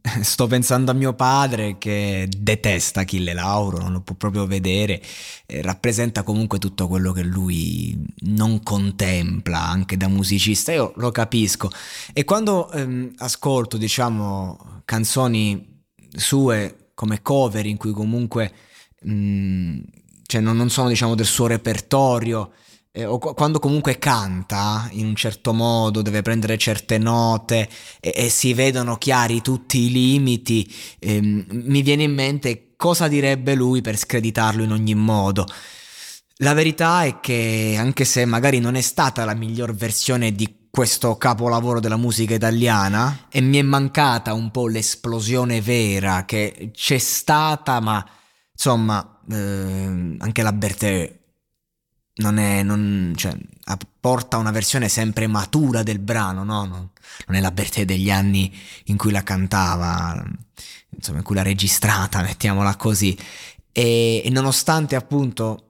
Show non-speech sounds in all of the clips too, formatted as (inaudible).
(laughs) sto pensando a mio padre che detesta Achille Lauro, non lo può proprio vedere, rappresenta comunque tutto quello che lui non contempla anche da musicista, io lo capisco. E quando ehm, ascolto, diciamo, canzoni sue come cover in cui comunque mh, mm, cioè non, non sono diciamo del suo repertorio, eh, o quando comunque canta in un certo modo, deve prendere certe note e, e si vedono chiari tutti i limiti, ehm, mi viene in mente cosa direbbe lui per screditarlo in ogni modo. La verità è che anche se magari non è stata la miglior versione di questo capolavoro della musica italiana e mi è mancata un po' l'esplosione vera che c'è stata, ma insomma eh, anche la Bertè non è, non, cioè, porta una versione sempre matura del brano, no? Non, non è la Bertè degli anni in cui la cantava, insomma, in cui l'ha registrata, (laughs) mettiamola così. E, e nonostante appunto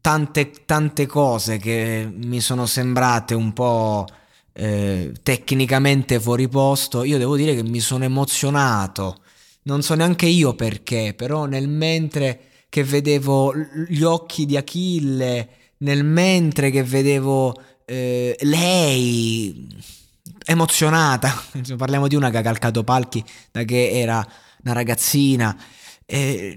tante, tante cose che mi sono sembrate un po' eh, tecnicamente fuori posto, io devo dire che mi sono emozionato. Non so neanche io perché, però nel mentre che vedevo gli occhi di Achille, nel mentre che vedevo eh, lei emozionata, (laughs) parliamo di una che ha calcato palchi da che era una ragazzina, eh,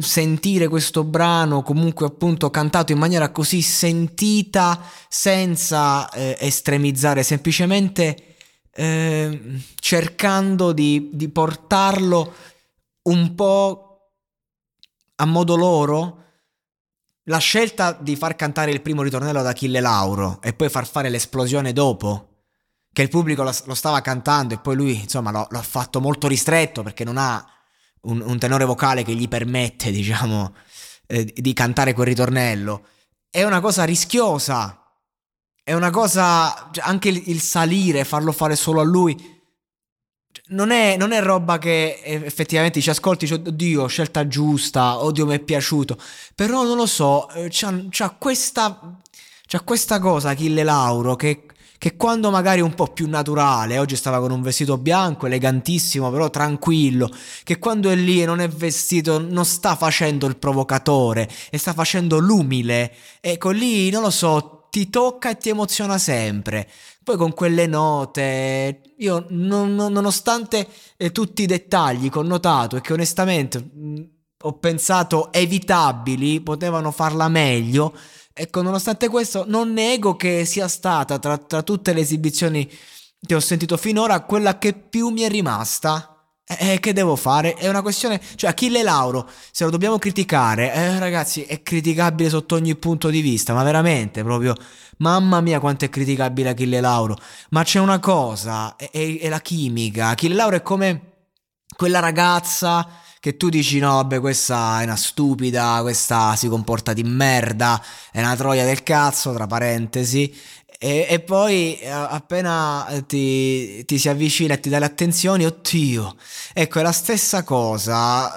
sentire questo brano comunque appunto cantato in maniera così sentita senza eh, estremizzare, semplicemente eh, cercando di, di portarlo un po' a modo loro la scelta di far cantare il primo ritornello ad Achille Lauro e poi far fare l'esplosione dopo, che il pubblico lo, lo stava cantando e poi lui, insomma, lo, lo, ha fatto molto ristretto perché non ha un, un tenore vocale che gli permette, diciamo, eh, di cantare quel ritornello. È una cosa rischiosa. È una cosa. Cioè, anche il, il salire, farlo fare solo a lui non è, non è, roba che effettivamente ci ascolti, dici, oddio, scelta giusta, oddio, mi è piaciuto. Però non lo so, eh, c'ha, c'ha, questa, c'ha questa cosa, Achille Lauro, che, che, quando magari è un po' più naturale, oggi stava con un vestito bianco, elegantissimo, però tranquillo, che quando è lì e non è vestito, non sta facendo il provocatore, e sta facendo l'umile. Ecco, lì, non lo so, ti tocca e ti emoziona sempre. Poi con quelle note, io non, nonostante eh, tutti i dettagli che ho notato e che onestamente mh, ho pensato evitabili, potevano farla meglio, ecco, nonostante questo non nego che sia stata tra, tra tutte le esibizioni che ho sentito finora quella che più mi è rimasta. E che devo fare? È una questione. Cioè, Achille Lauro, se lo dobbiamo criticare, eh, ragazzi, è criticabile sotto ogni punto di vista, ma veramente proprio. Mamma mia, quanto è criticabile Achille Lauro. Ma c'è una cosa, è, è, è la chimica. Achille Lauro è come quella ragazza che tu dici no vabbè questa è una stupida, questa si comporta di merda, è una troia del cazzo, tra parentesi, e, e poi eh, appena ti, ti, si avvicina e ti dà le attenzioni, oddio, ecco è la stessa cosa,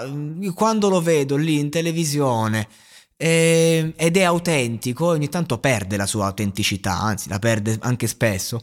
quando lo vedo lì in televisione eh, ed è autentico, ogni tanto perde la sua autenticità, anzi la perde anche spesso,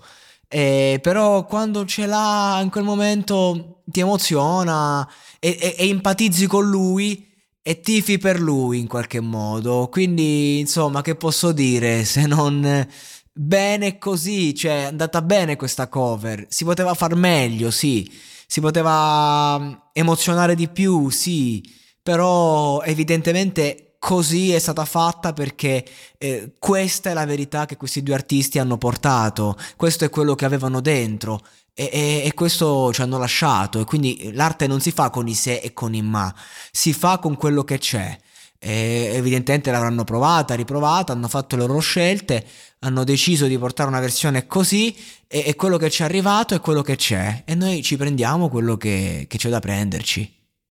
eh, però quando ce l'ha in quel momento ti emoziona e, e, e empatizzi con lui e tifi per lui in qualche modo. Quindi, insomma, che posso dire se non bene così, cioè è andata bene questa cover, si poteva far meglio, sì, si poteva mm, emozionare di più, sì, però evidentemente così è stata fatta perché eh, questa è la verità che questi due artisti hanno portato, questo è quello che avevano dentro. E, e, e, questo ci hanno lasciato. E quindi l'arte non si fa con i se e con i ma, si fa con quello che c'è. E evidentemente l'avranno provata, riprovata, hanno fatto le loro scelte, hanno deciso di portare una versione così e, e quello che ci è arrivato è quello che c'è e noi ci prendiamo quello che, che c'è da prenderci.